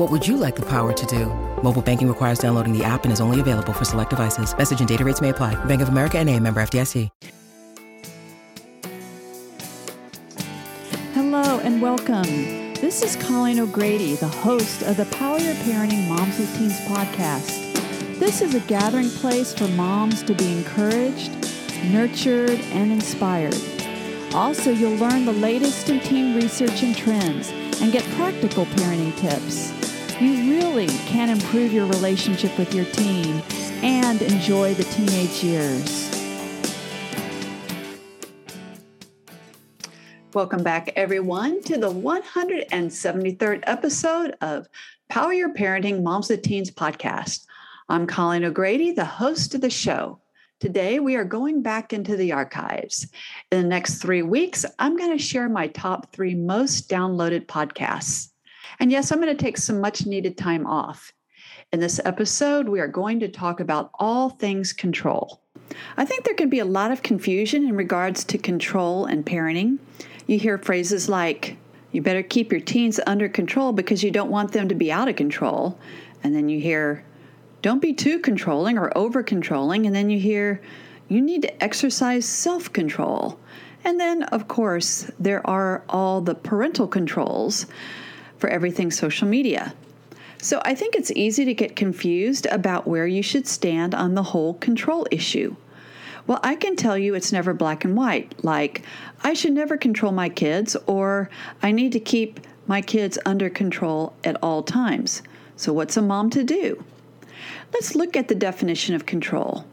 What would you like the power to do? Mobile banking requires downloading the app and is only available for select devices. Message and data rates may apply. Bank of America and a member FDIC. Hello and welcome. This is Colleen O'Grady, the host of the Power Your Parenting Moms with Teens podcast. This is a gathering place for moms to be encouraged, nurtured, and inspired. Also, you'll learn the latest in teen research and trends and get practical parenting tips. You really can improve your relationship with your teen and enjoy the teenage years. Welcome back, everyone, to the 173rd episode of Power Your Parenting Moms with Teens podcast. I'm Colleen O'Grady, the host of the show. Today, we are going back into the archives. In the next three weeks, I'm going to share my top three most downloaded podcasts. And yes, I'm going to take some much needed time off. In this episode, we are going to talk about all things control. I think there can be a lot of confusion in regards to control and parenting. You hear phrases like, you better keep your teens under control because you don't want them to be out of control. And then you hear, don't be too controlling or over controlling. And then you hear, you need to exercise self control. And then, of course, there are all the parental controls for everything social media. So I think it's easy to get confused about where you should stand on the whole control issue. Well, I can tell you it's never black and white, like, I should never control my kids, or I need to keep my kids under control at all times. So, what's a mom to do? Let's look at the definition of control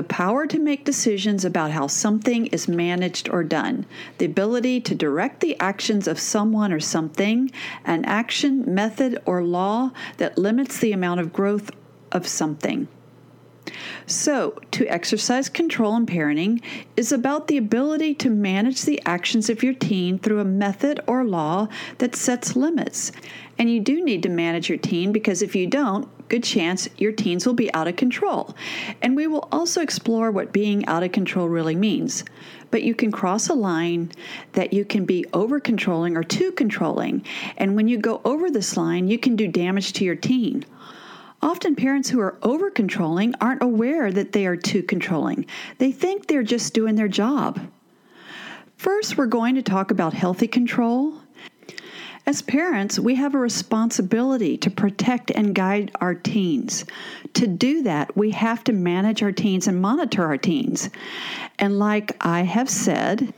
the power to make decisions about how something is managed or done, the ability to direct the actions of someone or something, an action, method, or law that limits the amount of growth of something. So, to exercise control in parenting is about the ability to manage the actions of your teen through a method or law that sets limits. And you do need to manage your teen because if you don't, good chance your teens will be out of control. And we will also explore what being out of control really means. But you can cross a line that you can be over controlling or too controlling. And when you go over this line, you can do damage to your teen. Often, parents who are over controlling aren't aware that they are too controlling. They think they're just doing their job. First, we're going to talk about healthy control. As parents, we have a responsibility to protect and guide our teens. To do that, we have to manage our teens and monitor our teens. And like I have said,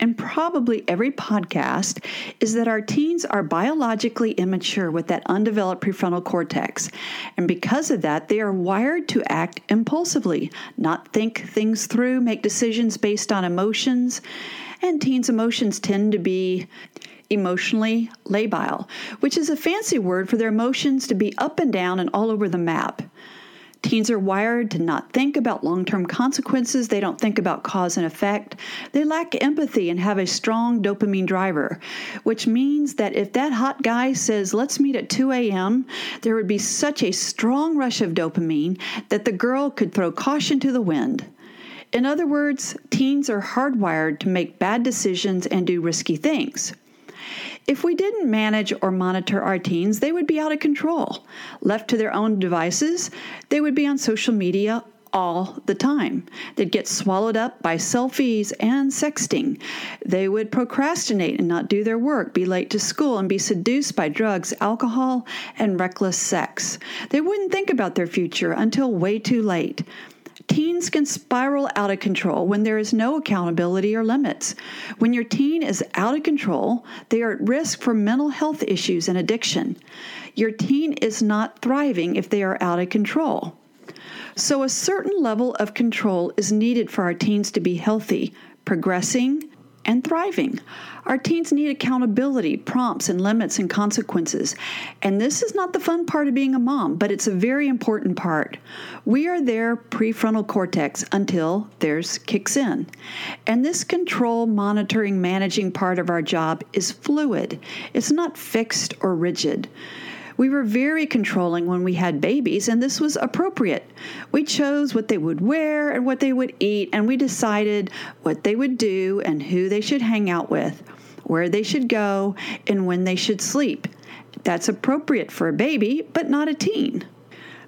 and probably every podcast is that our teens are biologically immature with that undeveloped prefrontal cortex. And because of that, they are wired to act impulsively, not think things through, make decisions based on emotions. And teens' emotions tend to be emotionally labile, which is a fancy word for their emotions to be up and down and all over the map. Teens are wired to not think about long term consequences. They don't think about cause and effect. They lack empathy and have a strong dopamine driver, which means that if that hot guy says, let's meet at 2 a.m., there would be such a strong rush of dopamine that the girl could throw caution to the wind. In other words, teens are hardwired to make bad decisions and do risky things. If we didn't manage or monitor our teens, they would be out of control. Left to their own devices, they would be on social media all the time. They'd get swallowed up by selfies and sexting. They would procrastinate and not do their work, be late to school, and be seduced by drugs, alcohol, and reckless sex. They wouldn't think about their future until way too late. Teens can spiral out of control when there is no accountability or limits. When your teen is out of control, they are at risk for mental health issues and addiction. Your teen is not thriving if they are out of control. So, a certain level of control is needed for our teens to be healthy, progressing, and thriving. Our teens need accountability, prompts, and limits and consequences. And this is not the fun part of being a mom, but it's a very important part. We are their prefrontal cortex until theirs kicks in. And this control, monitoring, managing part of our job is fluid, it's not fixed or rigid. We were very controlling when we had babies, and this was appropriate. We chose what they would wear and what they would eat, and we decided what they would do and who they should hang out with, where they should go, and when they should sleep. That's appropriate for a baby, but not a teen.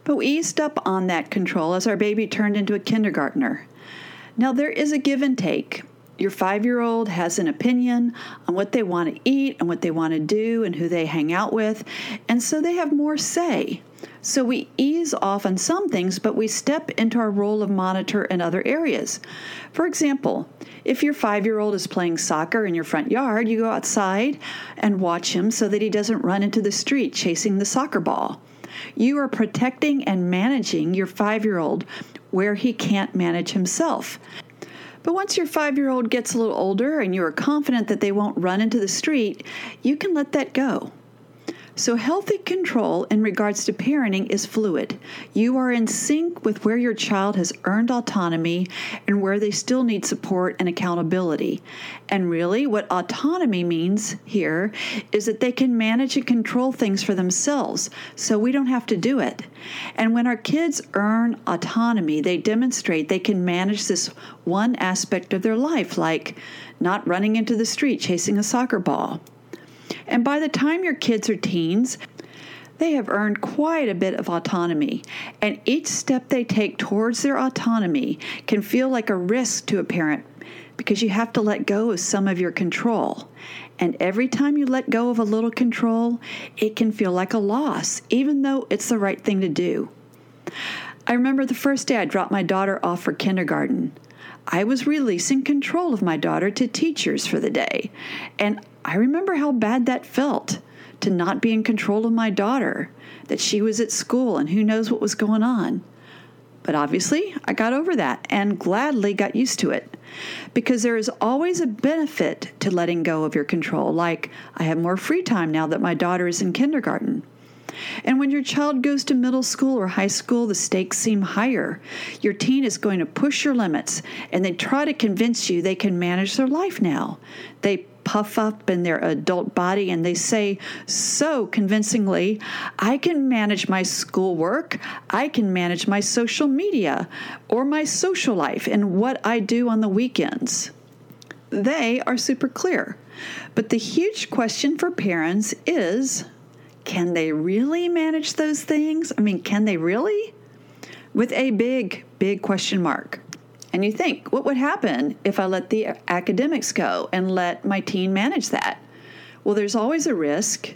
But we eased up on that control as our baby turned into a kindergartner. Now, there is a give and take your five year old has an opinion on what they want to eat and what they want to do and who they hang out with, and so they have more say. So we ease off on some things, but we step into our role of monitor in other areas. For example, if your five year old is playing soccer in your front yard, you go outside and watch him so that he doesn't run into the street chasing the soccer ball. You are protecting and managing your five year old where he can't manage himself. But once your five year old gets a little older and you are confident that they won't run into the street, you can let that go. So, healthy control in regards to parenting is fluid. You are in sync with where your child has earned autonomy and where they still need support and accountability. And really, what autonomy means here is that they can manage and control things for themselves, so we don't have to do it. And when our kids earn autonomy, they demonstrate they can manage this one aspect of their life, like not running into the street chasing a soccer ball and by the time your kids are teens, they have earned quite a bit of autonomy, and each step they take towards their autonomy can feel like a risk to a parent because you have to let go of some of your control. And every time you let go of a little control, it can feel like a loss, even though it's the right thing to do. I remember the first day I dropped my daughter off for kindergarten. I was releasing control of my daughter to teachers for the day, and I remember how bad that felt to not be in control of my daughter, that she was at school and who knows what was going on. But obviously, I got over that and gladly got used to it because there is always a benefit to letting go of your control. Like, I have more free time now that my daughter is in kindergarten. And when your child goes to middle school or high school, the stakes seem higher. Your teen is going to push your limits and they try to convince you they can manage their life now. They puff up in their adult body and they say so convincingly, I can manage my schoolwork, I can manage my social media or my social life and what I do on the weekends. They are super clear. But the huge question for parents is can they really manage those things? I mean, can they really? With a big, big question mark. And you think, what would happen if I let the academics go and let my teen manage that? Well, there's always a risk.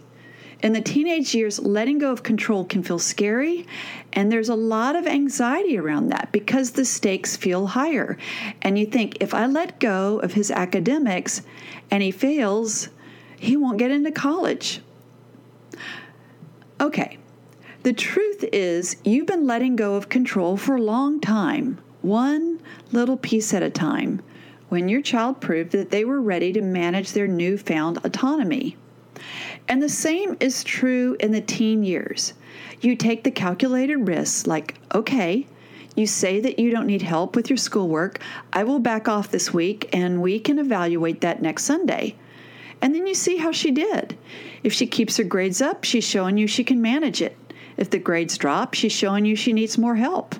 In the teenage years, letting go of control can feel scary, and there's a lot of anxiety around that because the stakes feel higher. And you think, if I let go of his academics and he fails, he won't get into college. Okay, the truth is, you've been letting go of control for a long time one little piece at a time, when your child proved that they were ready to manage their newfound autonomy. And the same is true in the teen years. You take the calculated risks, like, okay, you say that you don't need help with your schoolwork. I will back off this week and we can evaluate that next Sunday. And then you see how she did. If she keeps her grades up, she's showing you she can manage it. If the grades drop, she's showing you she needs more help.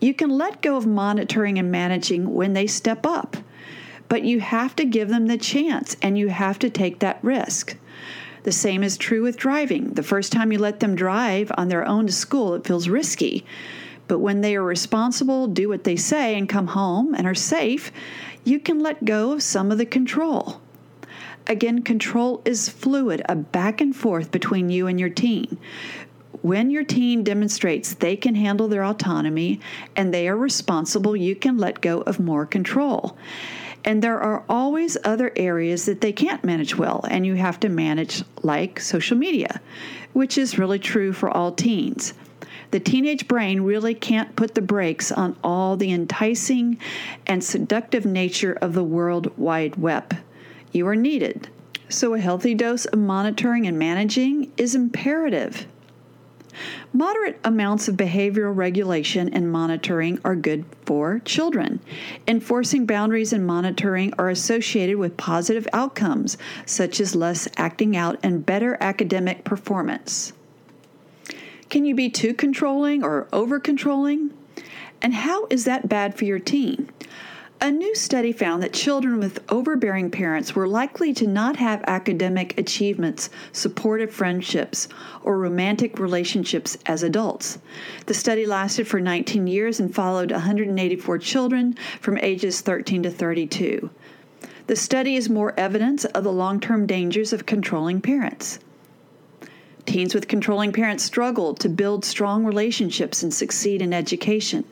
You can let go of monitoring and managing when they step up, but you have to give them the chance and you have to take that risk. The same is true with driving. The first time you let them drive on their own to school, it feels risky. But when they are responsible, do what they say, and come home and are safe, you can let go of some of the control. Again, control is fluid, a back and forth between you and your teen When your teen demonstrates they can handle their autonomy and they are responsible, you can let go of more control. And there are always other areas that they can't manage well, and you have to manage, like social media, which is really true for all teens. The teenage brain really can't put the brakes on all the enticing and seductive nature of the World Wide Web. You are needed. So, a healthy dose of monitoring and managing is imperative. Moderate amounts of behavioral regulation and monitoring are good for children. Enforcing boundaries and monitoring are associated with positive outcomes, such as less acting out and better academic performance. Can you be too controlling or over controlling? And how is that bad for your teen? A new study found that children with overbearing parents were likely to not have academic achievements, supportive friendships, or romantic relationships as adults. The study lasted for 19 years and followed 184 children from ages 13 to 32. The study is more evidence of the long term dangers of controlling parents. Teens with controlling parents struggle to build strong relationships and succeed in education.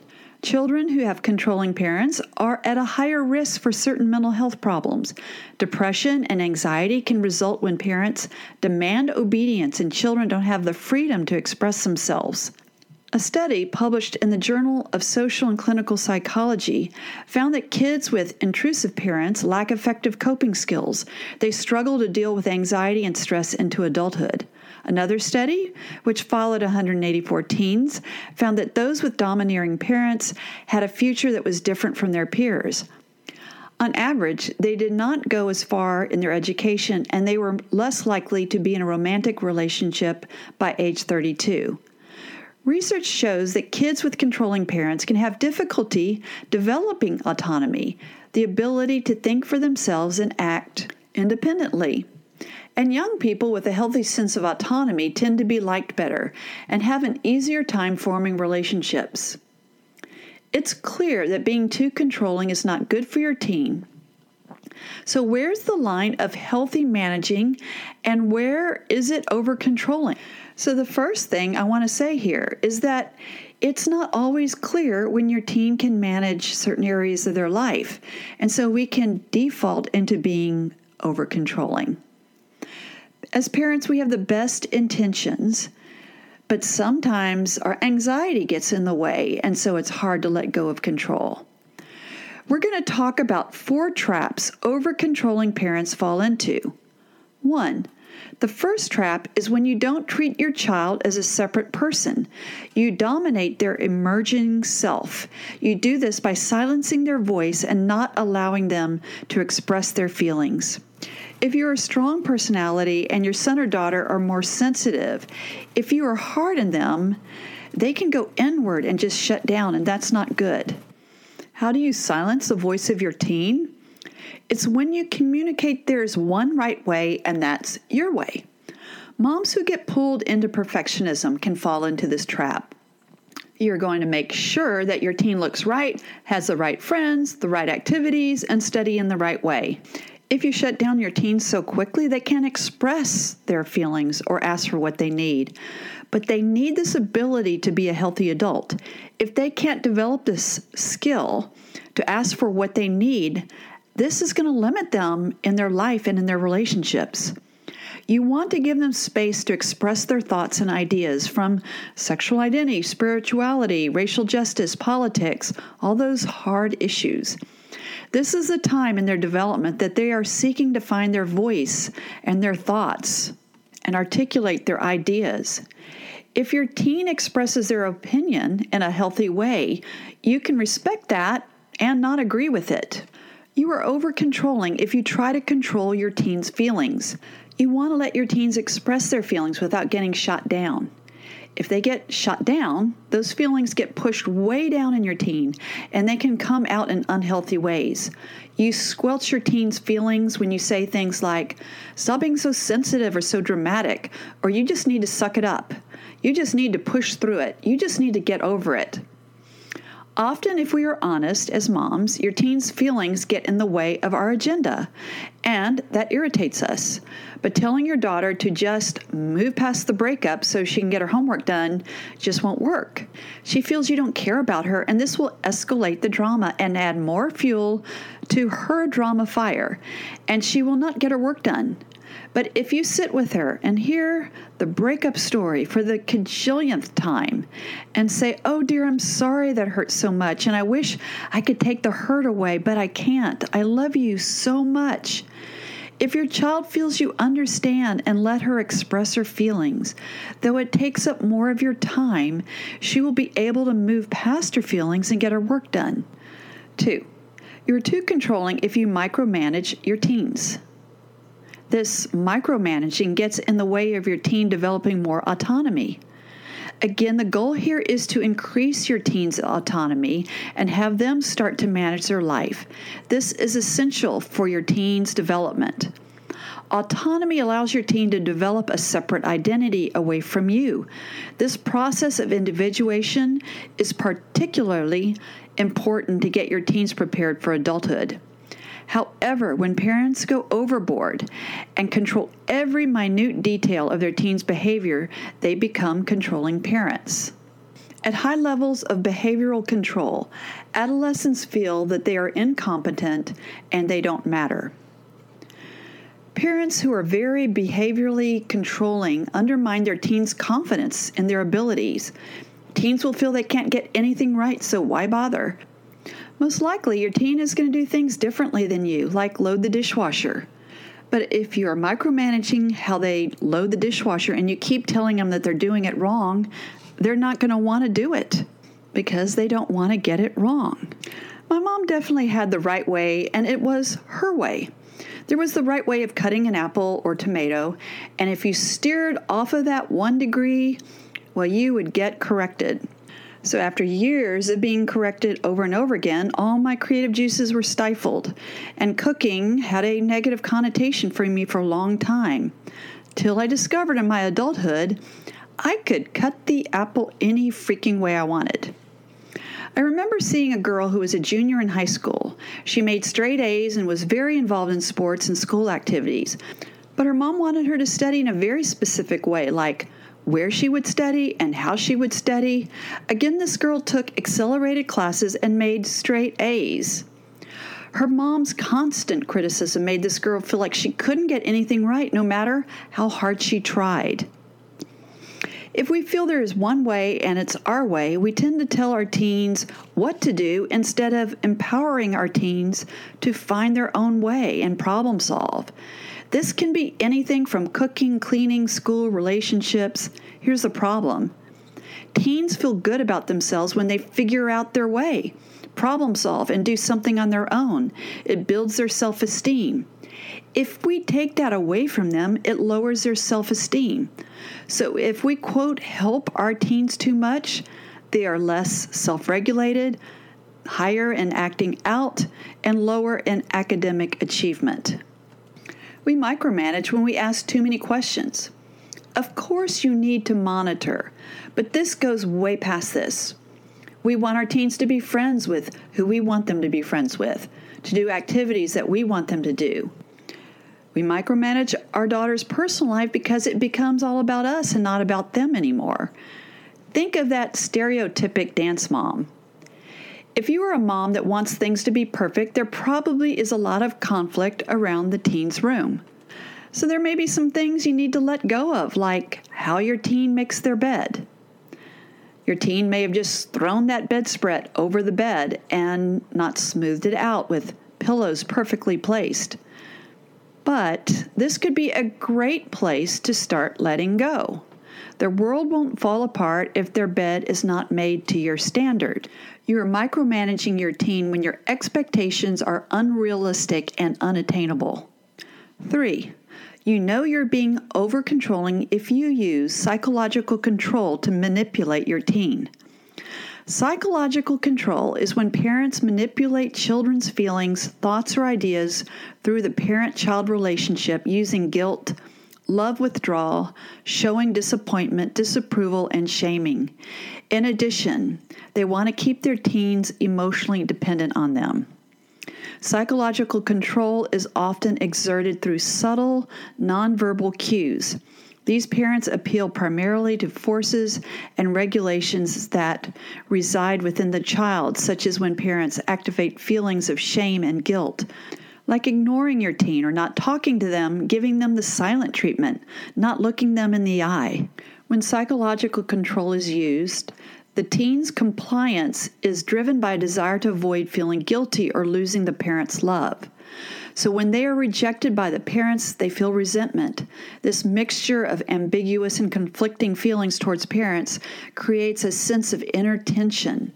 Children who have controlling parents are at a higher risk for certain mental health problems. Depression and anxiety can result when parents demand obedience and children don't have the freedom to express themselves. A study published in the Journal of Social and Clinical Psychology found that kids with intrusive parents lack effective coping skills. They struggle to deal with anxiety and stress into adulthood. Another study, which followed 184 teens, found that those with domineering parents had a future that was different from their peers. On average, they did not go as far in their education and they were less likely to be in a romantic relationship by age 32. Research shows that kids with controlling parents can have difficulty developing autonomy, the ability to think for themselves and act independently. And young people with a healthy sense of autonomy tend to be liked better and have an easier time forming relationships. It's clear that being too controlling is not good for your teen. So, where's the line of healthy managing and where is it over controlling? So, the first thing I want to say here is that it's not always clear when your teen can manage certain areas of their life. And so we can default into being over controlling as parents, we have the best intentions, but sometimes our anxiety gets in the way, and so it's hard to let go of control. We're going to talk about four traps over controlling parents fall into. One, the first trap is when you don't treat your child as a separate person. You dominate their emerging self. You do this by silencing their voice and not allowing them to express their feelings. If you're a strong personality and your son or daughter are more sensitive, if you are hard on them, they can go inward and just shut down, and that's not good. How do you silence the voice of your teen? It's when you communicate there's one right way, and that's your way. Moms who get pulled into perfectionism can fall into this trap. You're going to make sure that your teen looks right, has the right friends, the right activities, and study in the right way. If you shut down your teens so quickly, they can't express their feelings or ask for what they need. But they need this ability to be a healthy adult. If they can't develop this skill to ask for what they need, this is going to limit them in their life and in their relationships. You want to give them space to express their thoughts and ideas from sexual identity, spirituality, racial justice, politics, all those hard issues. This is a time in their development that they are seeking to find their voice and their thoughts and articulate their ideas. If your teen expresses their opinion in a healthy way, you can respect that and not agree with it. You are over controlling if you try to control your teen's feelings. You want to let your teens express their feelings without getting shot down. If they get shut down, those feelings get pushed way down in your teen and they can come out in unhealthy ways. You squelch your teen's feelings when you say things like, stop being so sensitive or so dramatic, or you just need to suck it up. You just need to push through it. You just need to get over it. Often, if we are honest as moms, your teen's feelings get in the way of our agenda, and that irritates us. But telling your daughter to just move past the breakup so she can get her homework done just won't work. She feels you don't care about her, and this will escalate the drama and add more fuel to her drama fire, and she will not get her work done. But if you sit with her and hear the breakup story for the cajillionth time and say, Oh dear, I'm sorry that hurt so much, and I wish I could take the hurt away, but I can't. I love you so much. If your child feels you understand and let her express her feelings, though it takes up more of your time, she will be able to move past her feelings and get her work done. Two, you're too controlling if you micromanage your teens. This micromanaging gets in the way of your teen developing more autonomy. Again, the goal here is to increase your teen's autonomy and have them start to manage their life. This is essential for your teen's development. Autonomy allows your teen to develop a separate identity away from you. This process of individuation is particularly important to get your teens prepared for adulthood. However, when parents go overboard and control every minute detail of their teen's behavior, they become controlling parents. At high levels of behavioral control, adolescents feel that they are incompetent and they don't matter. Parents who are very behaviorally controlling undermine their teens' confidence in their abilities. Teens will feel they can't get anything right, so why bother? Most likely, your teen is going to do things differently than you, like load the dishwasher. But if you're micromanaging how they load the dishwasher and you keep telling them that they're doing it wrong, they're not going to want to do it because they don't want to get it wrong. My mom definitely had the right way, and it was her way. There was the right way of cutting an apple or tomato, and if you steered off of that one degree, well, you would get corrected. So, after years of being corrected over and over again, all my creative juices were stifled, and cooking had a negative connotation for me for a long time. Till I discovered in my adulthood I could cut the apple any freaking way I wanted. I remember seeing a girl who was a junior in high school. She made straight A's and was very involved in sports and school activities. But her mom wanted her to study in a very specific way, like where she would study and how she would study. Again, this girl took accelerated classes and made straight A's. Her mom's constant criticism made this girl feel like she couldn't get anything right no matter how hard she tried. If we feel there is one way and it's our way, we tend to tell our teens what to do instead of empowering our teens to find their own way and problem solve. This can be anything from cooking, cleaning, school, relationships. Here's the problem teens feel good about themselves when they figure out their way, problem solve, and do something on their own. It builds their self esteem. If we take that away from them, it lowers their self esteem. So if we quote help our teens too much, they are less self regulated, higher in acting out, and lower in academic achievement. We micromanage when we ask too many questions. Of course, you need to monitor, but this goes way past this. We want our teens to be friends with who we want them to be friends with, to do activities that we want them to do. We micromanage our daughter's personal life because it becomes all about us and not about them anymore. Think of that stereotypic dance mom. If you are a mom that wants things to be perfect, there probably is a lot of conflict around the teen's room. So there may be some things you need to let go of, like how your teen makes their bed. Your teen may have just thrown that bedspread over the bed and not smoothed it out with pillows perfectly placed. But this could be a great place to start letting go. Their world won't fall apart if their bed is not made to your standard. You are micromanaging your teen when your expectations are unrealistic and unattainable. Three, you know you're being over controlling if you use psychological control to manipulate your teen. Psychological control is when parents manipulate children's feelings, thoughts, or ideas through the parent child relationship using guilt, love withdrawal, showing disappointment, disapproval, and shaming. In addition, they want to keep their teens emotionally dependent on them. Psychological control is often exerted through subtle, nonverbal cues. These parents appeal primarily to forces and regulations that reside within the child, such as when parents activate feelings of shame and guilt, like ignoring your teen or not talking to them, giving them the silent treatment, not looking them in the eye. When psychological control is used, the teen's compliance is driven by a desire to avoid feeling guilty or losing the parent's love. So when they are rejected by the parents, they feel resentment. This mixture of ambiguous and conflicting feelings towards parents creates a sense of inner tension.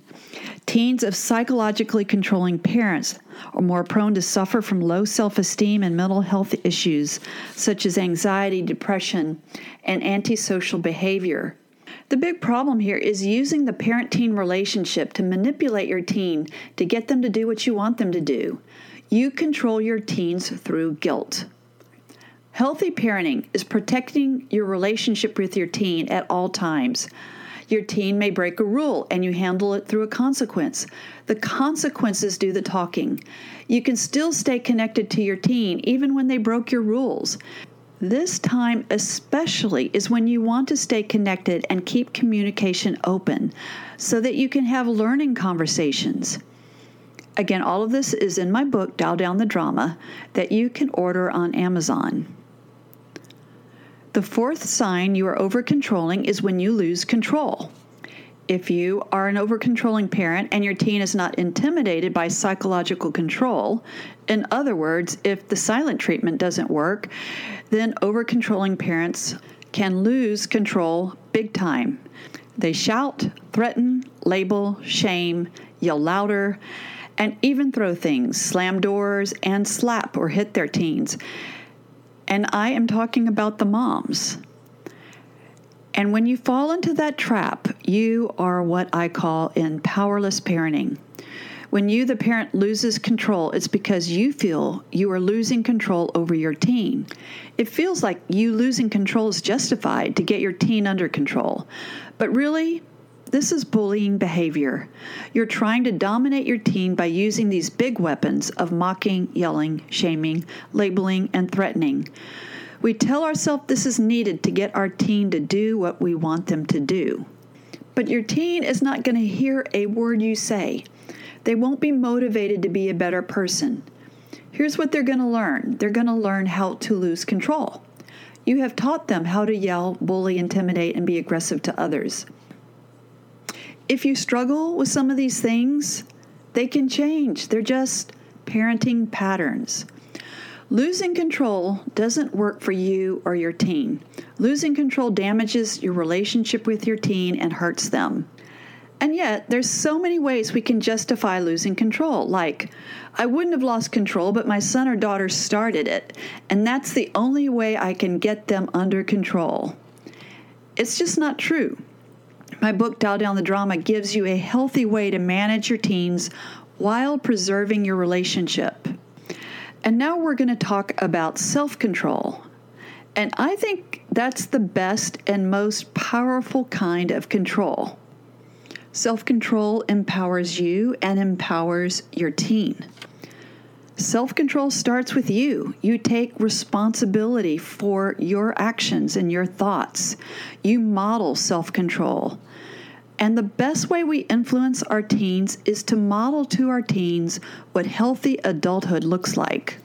Teens of psychologically controlling parents are more prone to suffer from low self esteem and mental health issues such as anxiety, depression, and antisocial behavior. The big problem here is using the parent teen relationship to manipulate your teen to get them to do what you want them to do. You control your teens through guilt. Healthy parenting is protecting your relationship with your teen at all times. Your teen may break a rule and you handle it through a consequence. The consequences do the talking. You can still stay connected to your teen even when they broke your rules. This time, especially, is when you want to stay connected and keep communication open so that you can have learning conversations. Again, all of this is in my book, Dial Down the Drama, that you can order on Amazon. The fourth sign you are over controlling is when you lose control. If you are an over controlling parent and your teen is not intimidated by psychological control, in other words, if the silent treatment doesn't work, then over controlling parents can lose control big time. They shout, threaten, label, shame, yell louder, and even throw things, slam doors, and slap or hit their teens. And I am talking about the moms. And when you fall into that trap, you are what I call in powerless parenting. When you, the parent, loses control, it's because you feel you are losing control over your teen. It feels like you losing control is justified to get your teen under control. But really, this is bullying behavior. You're trying to dominate your teen by using these big weapons of mocking, yelling, shaming, labeling, and threatening. We tell ourselves this is needed to get our teen to do what we want them to do. But your teen is not going to hear a word you say. They won't be motivated to be a better person. Here's what they're going to learn they're going to learn how to lose control. You have taught them how to yell, bully, intimidate, and be aggressive to others. If you struggle with some of these things, they can change. They're just parenting patterns. Losing control doesn't work for you or your teen. Losing control damages your relationship with your teen and hurts them. And yet, there's so many ways we can justify losing control. Like, I wouldn't have lost control, but my son or daughter started it, and that's the only way I can get them under control. It's just not true. My book, Dial Down the Drama, gives you a healthy way to manage your teens while preserving your relationship. And now we're going to talk about self control. And I think that's the best and most powerful kind of control. Self control empowers you and empowers your teen. Self control starts with you. You take responsibility for your actions and your thoughts. You model self control. And the best way we influence our teens is to model to our teens what healthy adulthood looks like.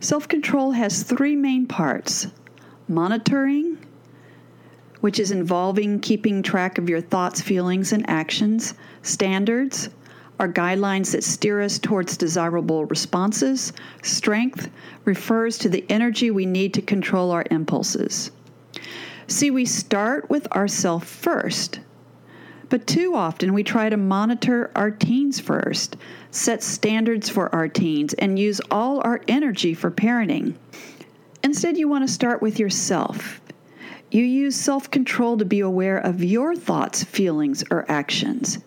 Self control has three main parts monitoring, which is involving keeping track of your thoughts, feelings, and actions, standards, are guidelines that steer us towards desirable responses. Strength refers to the energy we need to control our impulses. See, we start with ourself first. But too often we try to monitor our teens first, set standards for our teens, and use all our energy for parenting. Instead, you want to start with yourself. You use self control to be aware of your thoughts, feelings, or actions.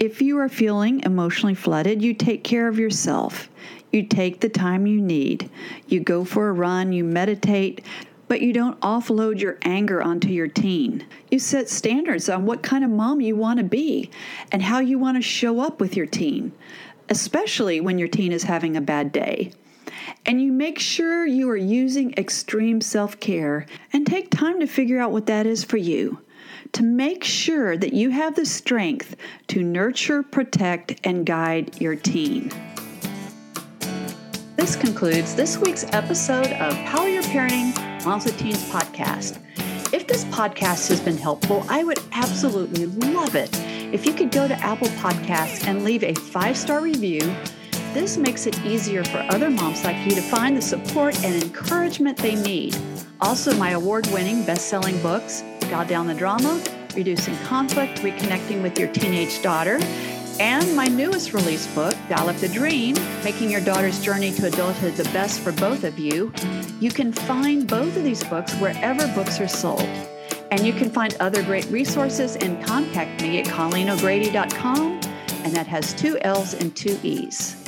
If you are feeling emotionally flooded, you take care of yourself. You take the time you need. You go for a run, you meditate, but you don't offload your anger onto your teen. You set standards on what kind of mom you want to be and how you want to show up with your teen, especially when your teen is having a bad day. And you make sure you are using extreme self care and take time to figure out what that is for you to make sure that you have the strength to nurture, protect, and guide your teen. This concludes this week's episode of Power Your Parenting Moms with Teens podcast. If this podcast has been helpful, I would absolutely love it if you could go to Apple Podcasts and leave a five star review. This makes it easier for other moms like you to find the support and encouragement they need. Also, my award winning best selling books, Dial Down the Drama, Reducing Conflict, Reconnecting with Your Teenage Daughter, and my newest release book, Dial Up the Dream Making Your Daughter's Journey to Adulthood the Best for Both of You. You can find both of these books wherever books are sold. And you can find other great resources and contact me at ColleenO'Grady.com, and that has two L's and two E's.